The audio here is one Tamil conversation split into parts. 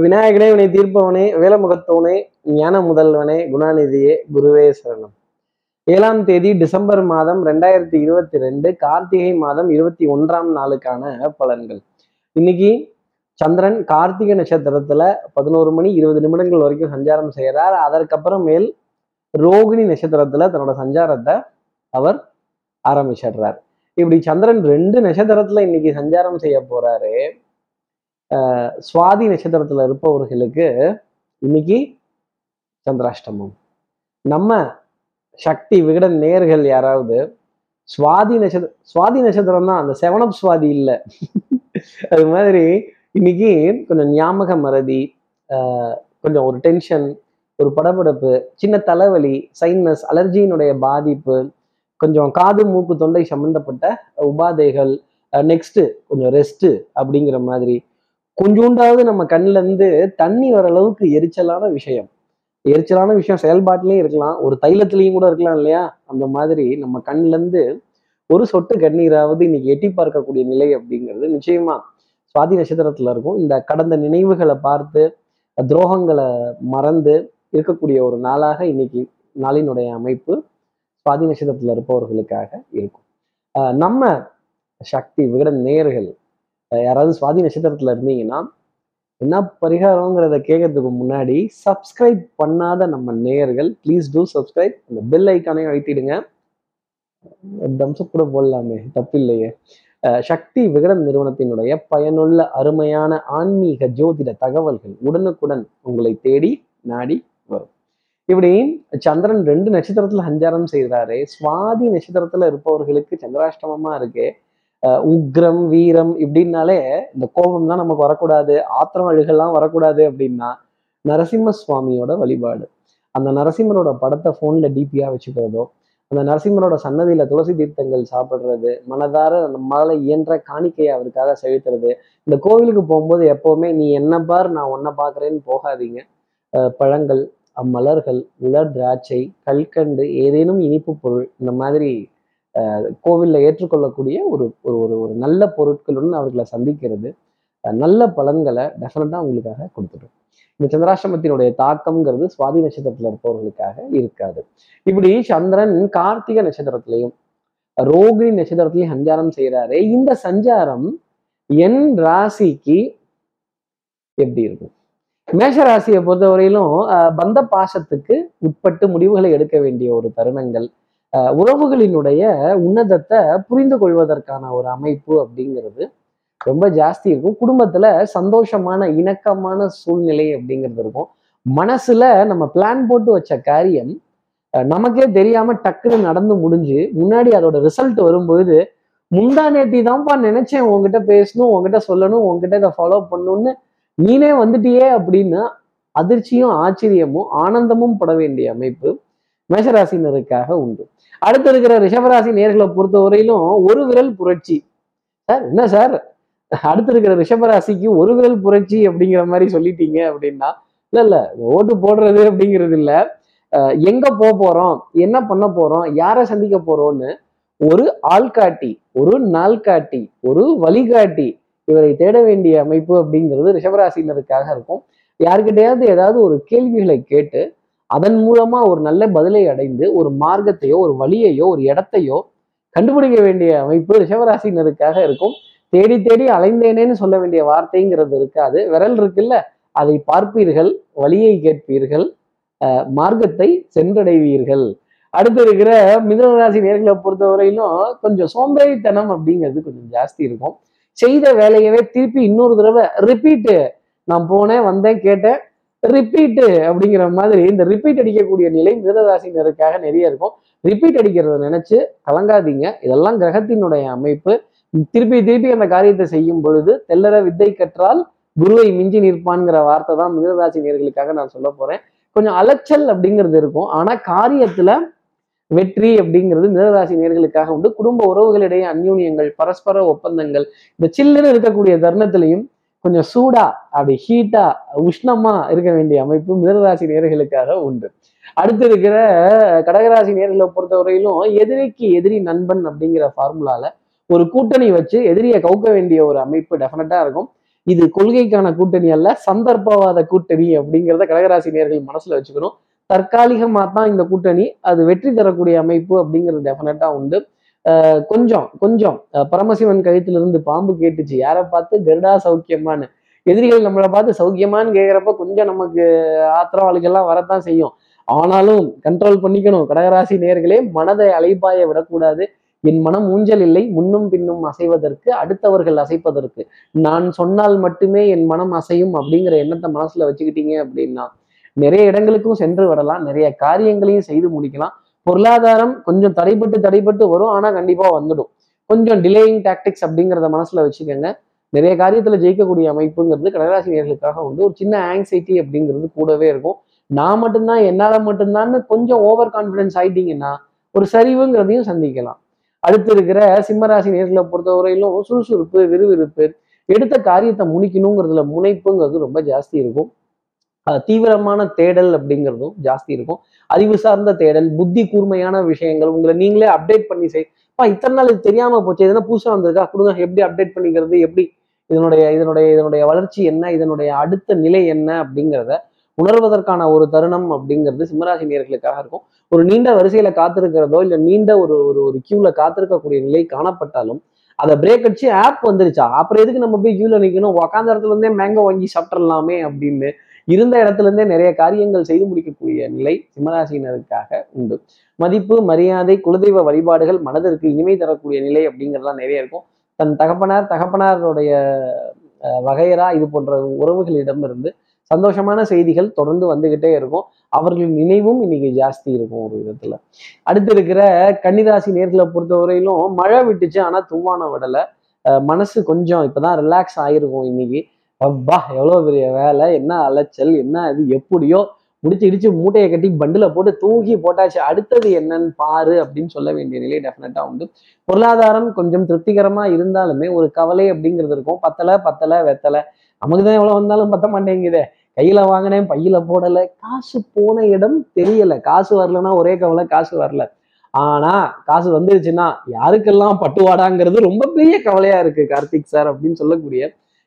விநாயகனே வினை தீர்ப்பவனே வேலமுகத்தவனே ஞான முதல்வனே குணாநிதியே குருவே சரணம். ஏழாம் தேதி டிசம்பர் மாதம் ரெண்டாயிரத்தி இருபத்தி ரெண்டு கார்த்திகை மாதம் இருபத்தி ஒன்றாம் நாளுக்கான பலன்கள். இன்னைக்கு சந்திரன் கார்த்திகை நட்சத்திரத்துல பதினோரு மணி இருபது நிமிடங்கள் வரைக்கும் சஞ்சாரம் செய்கிறார் அதற்கப்புறமேல் ரோகிணி நட்சத்திரத்துல தன்னோட சஞ்சாரத்தை அவர் ஆரம்பிச்சிடுறார். இப்படி சந்திரன் ரெண்டு நட்சத்திரத்துல இன்னைக்கு சஞ்சாரம் செய்ய போறாரு. சுவாதி நட்சத்திரத்துல இருப்பவர்களுக்கு இன்னைக்கு சந்திராஷ்டமம். நம்ம சக்தி விகடன் நேர்கள் யாராவது சுவாதி நட்சத்திரம் சுவாதி நட்சத்திரம் தான் அந்த செவனப் சுவாதி இல்லை. அது மாதிரி இன்னைக்கு கொஞ்சம் ஞாபக மறதி கொஞ்சம் ஒரு டென்ஷன் ஒரு படபடப்பு சின்ன தலைவலி சைனஸ் அலர்ஜியினுடைய பாதிப்பு கொஞ்சம் காது மூக்கு தொண்டை சம்பந்தப்பட்ட உபாதைகள் நெக்ஸ்ட் கொஞ்சம் ரெஸ்ட்டு அப்படிங்கிற மாதிரி கொஞ்சோண்டாவது நம்ம கண்ணுல இருந்து தண்ணி வர அளவுக்கு எரிச்சலான விஷயம். எரிச்சலான விஷயம் செயல்பாட்டிலையும் இருக்கலாம் ஒரு தைலத்திலையும் கூட இருக்கலாம் இல்லையா? அந்த மாதிரி நம்ம கண்ணிலேருந்து ஒரு சொட்டு கண்ணீராவது இன்னைக்கு எட்டி பார்க்கக்கூடிய நிலை அப்படிங்கிறது நிச்சயமா சுவாதி நட்சத்திரத்துல இருக்கும். இந்த கடந்த நினைவுகளை பார்த்து துரோகங்களை மறந்து இருக்கக்கூடிய ஒரு நாளாக இன்னைக்கு நாளினுடைய அமைப்பு சுவாதி நட்சத்திரத்துல இருப்பவர்களுக்காக இருக்கும். ஆஹ் நம்ம சக்தி விகடன் நேயர்கள் யாராவது சுவாதி நட்சத்திரத்துல இருந்தீங்கன்னா என்ன பரிகாரங்கிறத கேட்கறதுக்கு முன்னாடி சப்ஸ்கிரைப் பண்ணாத நம்ம நேயர்கள் ப்ளீஸ் டூ சப்ஸ்கிரைப் அந்த பெல் ஐக்கானையும் அழுத்திடுங்க. தம்சப் கூட போடலாமே தப்பில்லையே. அஹ் சக்தி விகடன் நிறுவனத்தினுடைய பயனுள்ள அருமையான ஆன்மீக ஜோதிட தகவல்கள் உடனுக்குடன் உங்களை தேடி நாடி வரும். இப்படி சந்திரன் ரெண்டு நட்சத்திரத்துல சஞ்சாரம் செய்கிறாரு சுவாதி நட்சத்திரத்துல இருப்பவர்களுக்கு சந்திராஷ்டமமா இருக்கு. உக்ரம் வீரம் இப்படின்னாலே இந்த கோபம் தான் நமக்கு வரக்கூடாது ஆத்திரம் அழுகெல்லாம் வரக்கூடாது அப்படின்னா நரசிம்ம சுவாமியோட வழிபாடு. அந்த நரசிம்மரோட படத்தை ஃபோனில் டிபியாக வச்சுக்கிறதோ அந்த நரசிம்மரோட சன்னதியில் துளசி தீர்த்தங்கள் சாப்பிட்றது மனதார நம்மளால் இயன்ற காணிக்கையை அவருக்காக செலுத்துறது இந்த கோவிலுக்கு போகும்போது எப்போவுமே நீ என்ன பார் நான் உன்னை பார்க்குறேன்னு போகாதீங்க. பழங்கள் அம்மலர்கள் உலர் திராட்சை கல்கண்டு ஏதேனும் இனிப்பு பொருள் இந்த மாதிரி கோவில்ல ஏற்றுக்கொள்ளக்கூடிய ஒரு ஒரு ஒரு ஒரு நல்ல பொருட்களுடன் அவர்களை சந்திக்கிறது. நல்ல பலன்களை டெஃபினட்டாக உங்களுக்காக கொடுத்துடும். இந்த சந்திராசிரமத்தினுடைய தாக்கம்ங்கிறது சுவாதி நட்சத்திரத்துல இருப்பவர்களுக்காக இருக்காது. இப்படி சந்திரன் கார்த்திகை நட்சத்திரத்திலையும் ரோகிணி நட்சத்திரத்திலையும் சஞ்சாரம் செய்கிறாரு இந்த சஞ்சாரம் என் ராசிக்கு எப்படி இருக்கும்? மேஷ ராசியை பொறுத்தவரையிலும் பந்த பாசத்துக்கு உட்பட்டு முடிவுகளை எடுக்க வேண்டிய ஒரு தருணங்கள் உறவுகளினுடைய உன்னதத்தை புரிந்து கொள்வதற்கான ஒரு அமைப்பு அப்படிங்கிறது ரொம்ப ஜாஸ்தி இருக்கும். குடும்பத்துல சந்தோஷமான இணக்கமான சூழ்நிலை அப்படிங்கிறது இருக்கும். மனசுல நம்ம பிளான் போட்டு வச்ச காரியம் நமக்கே தெரியாம டக்குன்னு நடந்து முடிஞ்சு முன்னாடி அதோட ரிசல்ட் வரும்போது முந்தா நேத்தி தான்ப்பா நினைச்சேன் உங்ககிட்ட பேசணும் உங்ககிட்ட சொல்லணும் உங்ககிட்ட இதை ஃபாலோ பண்ணணும்னு நீனே வந்துட்டியே அப்படின்னு அதிர்ச்சியும் ஆச்சரியமும் ஆனந்தமும் பட வேண்டிய அமைப்பு மேஷராசினருக்காக உண்டு. அடுத்து இருக்கிற ரிஷபராசி நேர்களை பொறுத்தவரையிலும் ஒரு விரல் புரட்சி. சார் என்ன சார்? அடுத்து இருக்கிற ரிஷபராசிக்கு ஒரு விரல் புரட்சி அப்படிங்கிற மாதிரி சொல்லிட்டீங்க அப்படின்னா இல்ல இல்ல ஓட்டு போடுறது அப்படிங்கிறது இல்ல. எங்கே எங்க போக போறோம்? என்ன பண்ண போறோம்? யாரை சந்திக்க போறோம்னு ஒரு ஆள்காட்டி ஒரு நாள்காட்டி ஒரு வழிகாட்டி இவரை தேட வேண்டிய அமைப்பு அப்படிங்கிறது ரிஷபராசினருக்காக இருக்கும். யாருக்கிட்டையாவது ஏதாவது ஒரு கேள்விகளை கேட்டு அதன் மூலமா ஒரு நல்ல பதிலை அடைந்து ஒரு மார்க்கத்தையோ ஒரு வழியையோ ஒரு இடத்தையோ கண்டுபிடிக்க வேண்டிய அமைப்பு ரிஷவராசினருக்காக இருக்கும். தேடி தேடி அலைந்தேனேன்னு சொல்ல வேண்டிய வார்த்தைங்கிறது இருக்காது. விரல் இருக்குல்ல அதை பார்ப்பீர்கள் வழியை கேட்பீர்கள் மார்க்கத்தை சென்றடைவீர்கள். அடுத்து இருக்கிற மிதனராசி நேர்களை பொறுத்தவரையிலும் கொஞ்சம் சோம்பேறித்தனம் அப்படிங்கிறது கொஞ்சம் ஜாஸ்தி இருக்கும். செய்த வேலையவே திருப்பி இன்னொரு தடவை ரிப்பீட்டு நான் போனேன் வந்தேன் கேட்டேன். ரிப்பீட்டு அப்படிங்கிற மாதிரி இந்த ரிப்பீட் அடிக்கக்கூடிய நிலை மிதனராசினருக்காக நிறைய இருக்கும். ரிப்பீட் அடிக்கிறத நினைச்சு கலங்காதீங்க. இதெல்லாம் கிரகத்தினுடைய அமைப்பு. திருப்பி திருப்பி அந்த காரியத்தை செய்யும் பொழுது தெல்லற வித்தை கற்றால் குருவை மிஞ்சி நிற்பான்ங்கிற வார்த்தை தான் மிதனராசி நேர்களுக்காக நான் சொல்ல போறேன். கொஞ்சம் அலைச்சல் அப்படிங்கிறது இருக்கும். ஆனா காரியத்துல வெற்றி அப்படிங்கிறது மிதனராசி நேர்களுக்காக உண்டு. குடும்ப உறவுகளிடையே அந்யூன்யங்கள் பரஸ்பர ஒப்பந்தங்கள் இந்த சில்லுன்னு இருக்கக்கூடிய தருணத்திலையும் கொஞ்சம் சூடா அப்படி ஹீட்டா உஷ்ணமா இருக்க வேண்டிய அமைப்பு மிதனராசி நேர்களுக்காக உண்டு. அடுத்து இருக்கிற கடகராசி நேர்களை பொறுத்தவரையிலும் எதிரிக்கு எதிரி நண்பன் அப்படிங்கிற ஃபார்முலால ஒரு கூட்டணி வச்சு எதிரியை கவுக்க வேண்டிய ஒரு அமைப்பு டெஃபினட்டா இருக்கும். இது கொள்கைக்கான கூட்டணி அல்ல சந்தர்ப்பவாத கூட்டணி அப்படிங்கிறத கடகராசி நேர்கள் மனசுல வச்சுக்கணும். தற்காலிகமாக தான் இந்த கூட்டணி அது வெற்றி தரக்கூடிய அமைப்பு அப்படிங்கிறது டெஃபினட்டா உண்டு. கொஞ்சம் கொஞ்சம். பரமசிவன் கழுத்திலிருந்து பாம்பு கேட்டுச்சு. யாரை பார்த்து? கருடா சௌக்கியமான்னு. எதிரிகள் நம்மளை பார்த்து சௌக்கியமான்னு கேட்குறப்ப கொஞ்சம் நமக்கு ஆத்திரவாளிகள்லாம் வரத்தான் செய்யும். ஆனாலும் கண்ட்ரோல் பண்ணிக்கணும். கடகராசி நேர்களே மனதை அலைப்பாய விடக்கூடாது. என் மனம் ஊஞ்சல் இல்லை. முன்னும் பின்னும் அசைவதற்கு அடுத்தவர்கள் அசைப்பதற்கு. நான் சொன்னால் மட்டுமே என் மனம் அசையும் அப்படிங்கிற எண்ணத்தை மனசுல வச்சுக்கிட்டீங்க அப்படின்னா நிறைய இடங்களுக்கும் சென்று விடலாம். நிறைய காரியங்களையும் செய்து முடிக்கலாம். பொருளாதாரம் கொஞ்சம் தடைப்பட்டு தடைப்பட்டு வரும். ஆனால் கண்டிப்பாக வந்துடும். கொஞ்சம் டிலேயிங் டாக்டிக்ஸ் அப்படிங்கிறத மனசில் வச்சுக்கோங்க. நிறைய காரியத்தில் ஜெயிக்கக்கூடிய அமைப்புங்கிறது கடகராசி நேர்களுக்காக வந்து ஒரு சின்ன ஆங்ஸைட்டி அப்படிங்கிறது கூடவே இருக்கும். நான் மட்டும்தான் என்னால் மட்டும்தான்னு கொஞ்சம் ஓவர் கான்ஃபிடென்ஸ் ஆயிட்டீங்கன்னா ஒரு சரிவுங்கிறதையும் சந்திக்கலாம். அடுத்து இருக்கிற சிம்மராசி நேர்களை பொறுத்தவரையிலும் சுறுசுறுப்பு விறுவிறுப்பு எடுத்த காரியத்தை முடிக்கணுங்கிறதுல முனைப்புங்கிறது ரொம்ப ஜாஸ்தி இருக்கும். தீவிரமான தேடல் அப்படிங்கிறதும் ஜாஸ்தி இருக்கும். அறிவு சார்ந்த தேடல் புத்தி கூர்மையான விஷயங்கள் உங்களை நீங்களே அப்டேட் பண்ணி செய் இத்தனை நாள் இது தெரியாம போச்சு எதனா புதுசாக வந்திருக்கா? கொடுங்க எப்படி அப்டேட் பண்ணிக்கிறது? எப்படி? இதனுடைய இதனுடைய இதனுடைய வளர்ச்சி என்ன? இதனுடைய அடுத்த நிலை என்ன? அப்படிங்கிறத உணர்வதற்கான ஒரு தருணம் அப்படிங்கிறது சிம்மராசி நேர்களுக்காக இருக்கும். ஒரு நீண்ட வரிசையில காத்திருக்கிறதோ இல்லை நீண்ட ஒரு ஒரு ஒரு கியூல காத்திருக்கக்கூடிய நிலை காணப்பட்டாலும் அதை பிரேக் அடிச்சு ஆப் வந்துருச்சா? அப்புறம் எதுக்கு நம்ம போய் கியூல நிற்கணும் உக்காந்த இடத்துல இருந்தே மேங்கோ வாங்கி சாப்பிட்றலாமே அப்படின்னு இருந்த இடத்துல இருந்தே நிறைய காரியங்கள் செய்து முடிக்கக்கூடிய நிலை சிம்மராசினருக்காக உண்டு. மதிப்பு மரியாதை குலதெய்வ வழிபாடுகள் மனதிற்கு இனிமை தரக்கூடிய நிலை அப்படிங்கிறதுலாம் நிறைய இருக்கும். தன் தகப்பனார் தகப்பனாருடைய வகையரா இது போன்ற உறவுகளிடமிருந்து சந்தோஷமான செய்திகள் தொடர்ந்து வந்துகிட்டே இருக்கும். அவர்களின் நினைவும் இன்னைக்கு ஜாஸ்தி இருக்கும் ஒரு விதத்துல. அடுத்து இருக்கிற கன்னிராசி நேர்களை பொறுத்தவரையிலும் மழை விட்டுச்சு ஆனா தூவான விடலை. மனசு கொஞ்சம் இப்பதான் ரிலாக்ஸ் ஆயிருக்கும் இன்னைக்கு. அப்பா எவ்வளோ பெரிய வேலை? என்ன அலைச்சல்? என்ன இது? எப்படியோ முடிச்சு இடிச்சு மூட்டையை கட்டி பண்டில் போட்டு தூக்கி போட்டாச்சு. அடுத்தது என்னன்னு பாரு அப்படின்னு சொல்ல வேண்டிய நிலை டெஃபினட்டாக உண்டு. பொருளாதாரம் கொஞ்சம் திருப்திகரமாக இருந்தாலுமே ஒரு கவலை அப்படிங்கிறது இருக்கும். பத்தலை பத்தலை வெத்தலை. நமக்கு தான் எவ்வளோ வந்தாலும் பத்த மாட்டேங்குதே. கையில் வாங்கினேன் பையில போடலை. காசு போன இடம் தெரியலை. காசு வரலன்னா ஒரே கவலை காசு வரல. ஆனா காசு வந்துருச்சுன்னா யாருக்கெல்லாம் பட்டுவாடாங்கிறது ரொம்ப பெரிய கவலையா இருக்கு கார்த்திக் சார் அப்படின்னு சொல்லக்கூடிய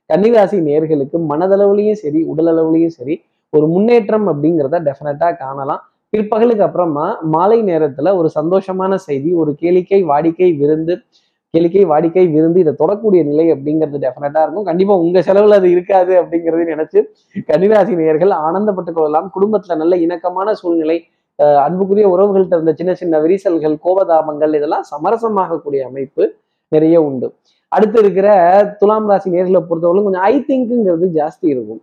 கன்னிராசி நேர்களுக்கு மனதளவுலயும் சரி உடலளவுலயும் சரி ஒரு முன்னேற்றம் அப்படிங்கிறத டெஃபினட்டா காணலாம். பிற்பகலுக்கு அப்புறமா மாலை நேரத்துல ஒரு சந்தோஷமான செய்தி ஒரு கேளிக்கை வாடிக்கை விருந்து கேளிக்கை வாடிக்கை விருந்து இதை தொடக்கூடிய நிலை அப்படிங்கிறது டெஃபினட்டா இருக்கும். கண்டிப்பா உங்க செலவுல அது இருக்காது அப்படிங்கிறது நினைச்சு கன்னிராசி நேயர்கள் ஆனந்தப்பட்டுக் கொள்ளலாம். குடும்பத்துல நல்ல இணக்கமான சூழ்நிலை அஹ் அன்புக்குரிய உறவுகள்கிட்ட இருந்த சின்ன சின்ன விரிசல்கள் கோபதாபங்கள் இதெல்லாம் சமரசமாகக்கூடிய அமைப்பு. நிறைய உண்டு. அடுத்து இருக்கிற துலாம் ராசி நேர்களை பொறுத்தவரைக்கும் கொஞ்சம் ஐ திங்க்குங்கிறது ஜாஸ்தி இருக்கும்.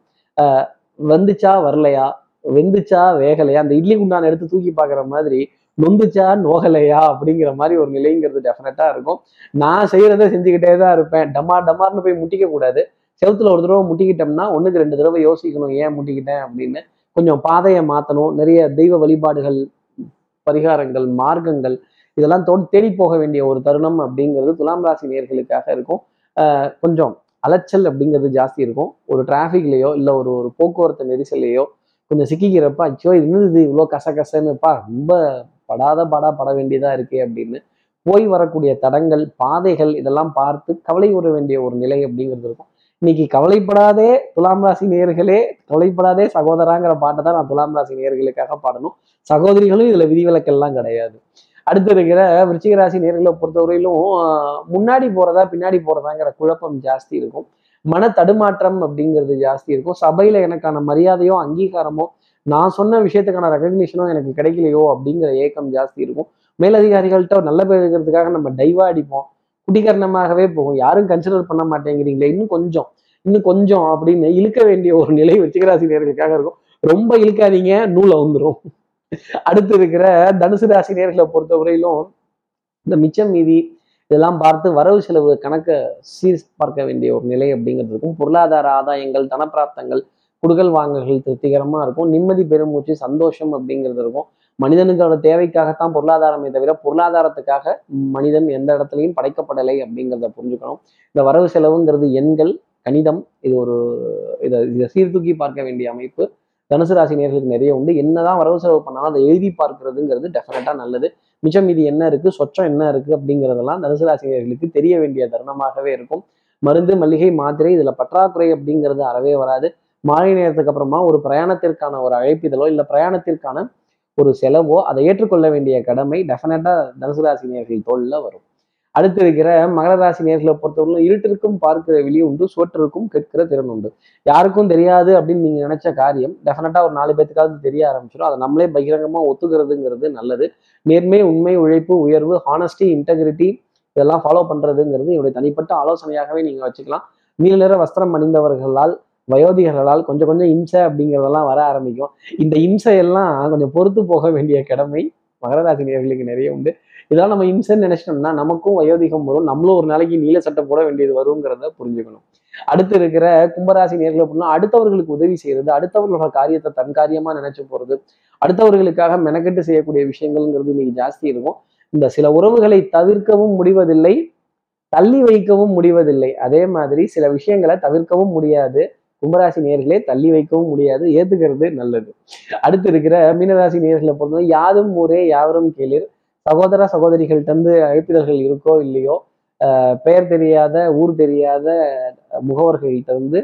வந்துச்சா வரலையா? வெந்துச்சா வேகலையா? அந்த இட்லி குண்டான எடுத்து தூக்கி பார்க்குற மாதிரி நொந்துச்சா நோகலையா? அப்படிங்கிற மாதிரி ஒரு நிலைங்கிறது டெஃபினட்டா இருக்கும். நான் செய்யறதை செஞ்சுக்கிட்டே தான் இருப்பேன். டமார் டமார்னு போய் முட்டிக்க கூடாது. செவுத்துல ஒரு தடவை முட்டிக்கிட்டோம்னா ஒண்ணுக்கு ரெண்டு தடவை யோசிக்கணும் ஏன் முட்டிக்கிட்டேன்? அப்படின்னு. கொஞ்சம் பாதையை மாற்றணும் நிறைய தெய்வ வழிபாடுகள் பரிகாரங்கள் மார்க்கங்கள் இதெல்லாம் தோ தேடி போக வேண்டிய ஒரு தருணம் அப்படிங்கிறது துலாம் ராசி நேர்களுக்காக இருக்கும். கொஞ்சம் அலைச்சல் அப்படிங்கிறது ஜாஸ்தி இருக்கும். ஒரு டிராஃபிக்லயோ இல்லை ஒரு ஒரு போக்குவரத்து நெரிசல்லையோ கொஞ்சம் சிக்கிக்கிறப்ப அச்சோ இது இது? இவ்வளோ கசகசன்னுப்பா? ரொம்ப படாத பாடா பட வேண்டியதா இருக்கே அப்படின்னு போய் வரக்கூடிய தடங்கள் பாதைகள் இதெல்லாம் பார்த்து கவலை உற வேண்டிய ஒரு நிலை அப்படிங்கிறது இருக்கும். இன்னைக்கு கவலைப்படாதே துலாம் ராசி நேர்களே கவலைப்படாதே சகோதராங்கிற பாட்டை தான் நான் துலாம் ராசி நேர்களுக்காக பாடணும். சகோதரிகளும் இதுல விதிவிலக்கெல்லாம் கிடையாது. அடுத்து இருக்கிற விருச்சிகராசி நேர்களை பொறுத்தவரையிலும் முன்னாடி போறதா பின்னாடி போறதாங்கிற குழப்பம் ஜாஸ்தி இருக்கும். மன தடுமாற்றம் அப்படிங்கிறது ஜாஸ்தி இருக்கும். சபையில எனக்கான மரியாதையோ அங்கீகாரமோ நான் சொன்ன விஷயத்துக்கான ரெகக்னிஷனோ எனக்கு கிடைக்கலையோ அப்படிங்கிற ஏக்கம் ஜாஸ்தி இருக்கும். மேலதிகாரிகள்கிட்ட ஒரு நல்ல பேர் இருக்கிறதுக்காக நம்ம டைவா அடிப்போம். குடிகரணமாகவே போகும். யாரும் கன்சிடர் பண்ண மாட்டேங்கிறீங்களே இன்னும் கொஞ்சம் இன்னும் கொஞ்சம் அப்படின்னு இழுக்க வேண்டிய ஒரு நிலை விருச்சிகராசி நேர்களுக்காக இருக்கும். ரொம்ப இழுக்காதீங்க நூலை வந்துடும் அடுத்து இருக்கிற தனுசு ராசி நேர்களை பொறுத்தவரையிலும் இந்த மிச்சம் மீதி இதெல்லாம் பார்த்து வரவு செலவு கணக்கை சீர் பார்க்க வேண்டிய ஒரு நிலை அப்படிங்கிறது இருக்கும். பொருளாதார ஆதாயங்கள் தனப்பிராப்தங்கள் குடுக்கல் வாங்கல்கள் திருப்திகரமாக இருக்கும். நிம்மதி பெருமூச்சு சந்தோஷம் அப்படிங்கிறது இருக்கும். மனிதனுக்கோட தேவைக்காகத்தான் பொருளாதாரமே தவிர பொருளாதாரத்துக்காக மனிதன் எந்த இடத்துலையும் படைக்கப்படலை அப்படிங்கிறத புரிஞ்சுக்கணும். இந்த வரவு செலவுங்கிறது எண்கள் கணிதம் இது ஒரு இதை இதை சீர்தூக்கி பார்க்க வேண்டிய அமைப்பு. தனுசு ராசி நேர்களுக்கு நிறைய உண்டு. என்னதான் வரவு செலவு பண்ணாலும் அதை எழுதி பார்க்கறதுங்கிறது டெஃபினட்டா நல்லது. மிச்சம் மீதி என்ன இருக்கு சொச்சம் என்ன இருக்கு அப்படிங்கிறதெல்லாம் தனுசு ராசி நேர்களுக்கு தெரிய வேண்டிய தருணமாகவே இருக்கும். மருந்து மளிகை மாத்திரை இதுல பற்றாக்குறை அப்படிங்கிறது அறவே வராது. மாலை நேரத்துக்கு அப்புறமா ஒரு பிரயாணத்திற்கான ஒரு அழைப்பிதழோ இல்லை பிரயாணத்திற்கான ஒரு செலவோ அதை ஏற்றுக்கொள்ள வேண்டிய கடமை டெஃபினட்டா தனுசு ராசி நேர்கள் தோல்ல வரும். அடுத்து இருக்கிற மகர ராசி நேர்களை பொறுத்தவரைக்கும் இருட்டிற்கும் பார்க்கிற வெளி உண்டு சோற்றிற்கும் கேட்கிற திறன் உண்டு. யாருக்கும் தெரியாது அப்படின்னு நீங்க நினைச்ச காரியம் டெஃபினட்டா ஒரு நாலு பேத்துக்காவது தெரிய ஆரம்பிச்சிடும் அதை நம்மளே பகிரங்கமா ஒத்துக்கிறதுங்கிறது நல்லது. நேர்மை உண்மை உழைப்பு உயர்வு ஹானஸ்டி இன்டெகிரிட்டி இதெல்லாம் ஃபாலோ பண்றதுங்கிறது என்னுடைய தனிப்பட்ட ஆலோசனையாகவே நீங்க வச்சுக்கலாம். நீல நிற வஸ்திரம் அணிந்தவர்களால் வயோதிகர்களால் கொஞ்சம் கொஞ்சம் இம்சை அப்படிங்கிறதெல்லாம் வர ஆரம்பிக்கும். இந்த இம்சை எல்லாம் கொஞ்சம் பொறுத்து போக வேண்டிய கடமை மகர ராசி நேர்களுக்கு நிறைய உண்டு. இதெல்லாம் நம்ம இம்சைன்னு நினைச்சிட்டோம்னா நமக்கும் வயோதிகம் வரும். நம்மளும் ஒரு நாளைக்கு நீல சட்டை போட வேண்டியது வருங்கிறத புரிஞ்சுக்கணும். அடுத்து இருக்கிற கும்பராசி நேர்களை அப்படின்னா அடுத்தவர்களுக்கு உதவி செய்யறது அடுத்தவர்களோட காரியத்தை தன் காரியமா நினைச்சு போறது அடுத்தவர்களுக்காக மெனக்கெட்டு செய்யக்கூடிய விஷயங்கள்ங்கிறது இன்னைக்கு ஜாஸ்தி இருக்கும். இந்த சில உறவுகளை தவிர்க்கவும் முடிவதில்லை தள்ளி வைக்கவும் முடிவதில்லை. அதே மாதிரி சில விஷயங்களை தவிர்க்கவும் முடியாது. கும்பராசி நேர்களே தள்ளி வைக்கவும் முடியாது. ஏத்துக்கிறது நல்லது. அடுத்து இருக்கிற மீனராசி நேர்களை பொறுத்தவரை யாதும் ஊரே யாவரும் கேளிர். சகோதர சகோதரிகள்ட்ட இருந்து அழைப்பிதழ்கள் இருக்கோ இல்லையோ பெயர் தெரியாத ஊர் தெரியாத முகவர்கள்ட்ட இருந்து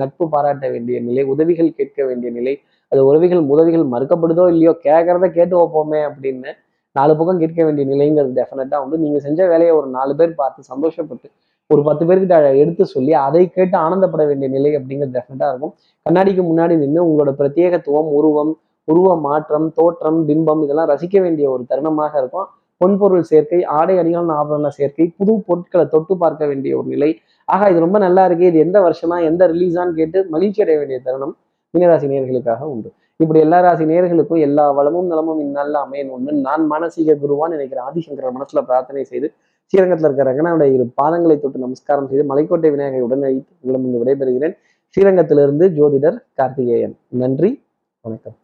நட்பு பாராட்ட வேண்டிய நிலை உதவிகள் கேட்க வேண்டிய நிலை அது உதவிகள் உதவிகள் மறுக்கப்படுதோ இல்லையோ கேட்கறத கேட்டு வைப்போமே அப்படின்னு நாலு பக்கம் கேட்க வேண்டிய நிலைங்கிறது டெஃபினட்டா உண்டு. நீங்க செஞ்ச வேலையை ஒரு நாலு பேர் பார்த்து சந்தோஷப்பட்டு ஒரு பத்து பேர்கிட்ட எடுத்து சொல்லி அதை கேட்டு ஆனந்தப்பட வேண்டிய நிலை அப்படிங்கிறது டெஃபினட்டா இருக்கும். கண்ணாடிக்கு முன்னாடி நின்று உங்களோட பிரத்யேகத்துவம் உருவம் உருவ மாற்றம் தோற்றம் பிம்பம் இதெல்லாம் ரசிக்க வேண்டிய ஒரு தருணமாக இருக்கும். பொன்பொருள் சேர்க்கை ஆடை அணிகள் ஆபரண சேர்க்கை புது பொருட்களை தொட்டு பார்க்க வேண்டிய ஒரு நிலை. ஆக இது ரொம்ப நல்லா இருக்கு. இது எந்த வருஷமா எந்த ரிலீஸான்னு கேட்டு மகிழ்ச்சி அடைய வேண்டிய தருணம் மீனராசி நேர்களுக்காக உண்டு. இப்படி எல்லா ராசி நேர்களுக்கும் எல்லா வளமும் நலமும் இந்நாளில் அமையணும்னு நான் மானசீக குருவான்னு நினைக்கிற ஆதிசங்கர மனசுல பிரார்த்தனை செய்து ஸ்ரீரங்கத்தில் இருக்கிற ரங்கனாவுடைய இரு பாதங்களை தொட்டு நமஸ்காரம் செய்து மலைக்கோட்டை விநாயகரை உடனழைத்து உங்களிடம் விடைபெறுகிறேன். ஸ்ரீரங்கத்திலிருந்து ஜோதிடர் கார்த்திகேயன். நன்றி. வணக்கம்.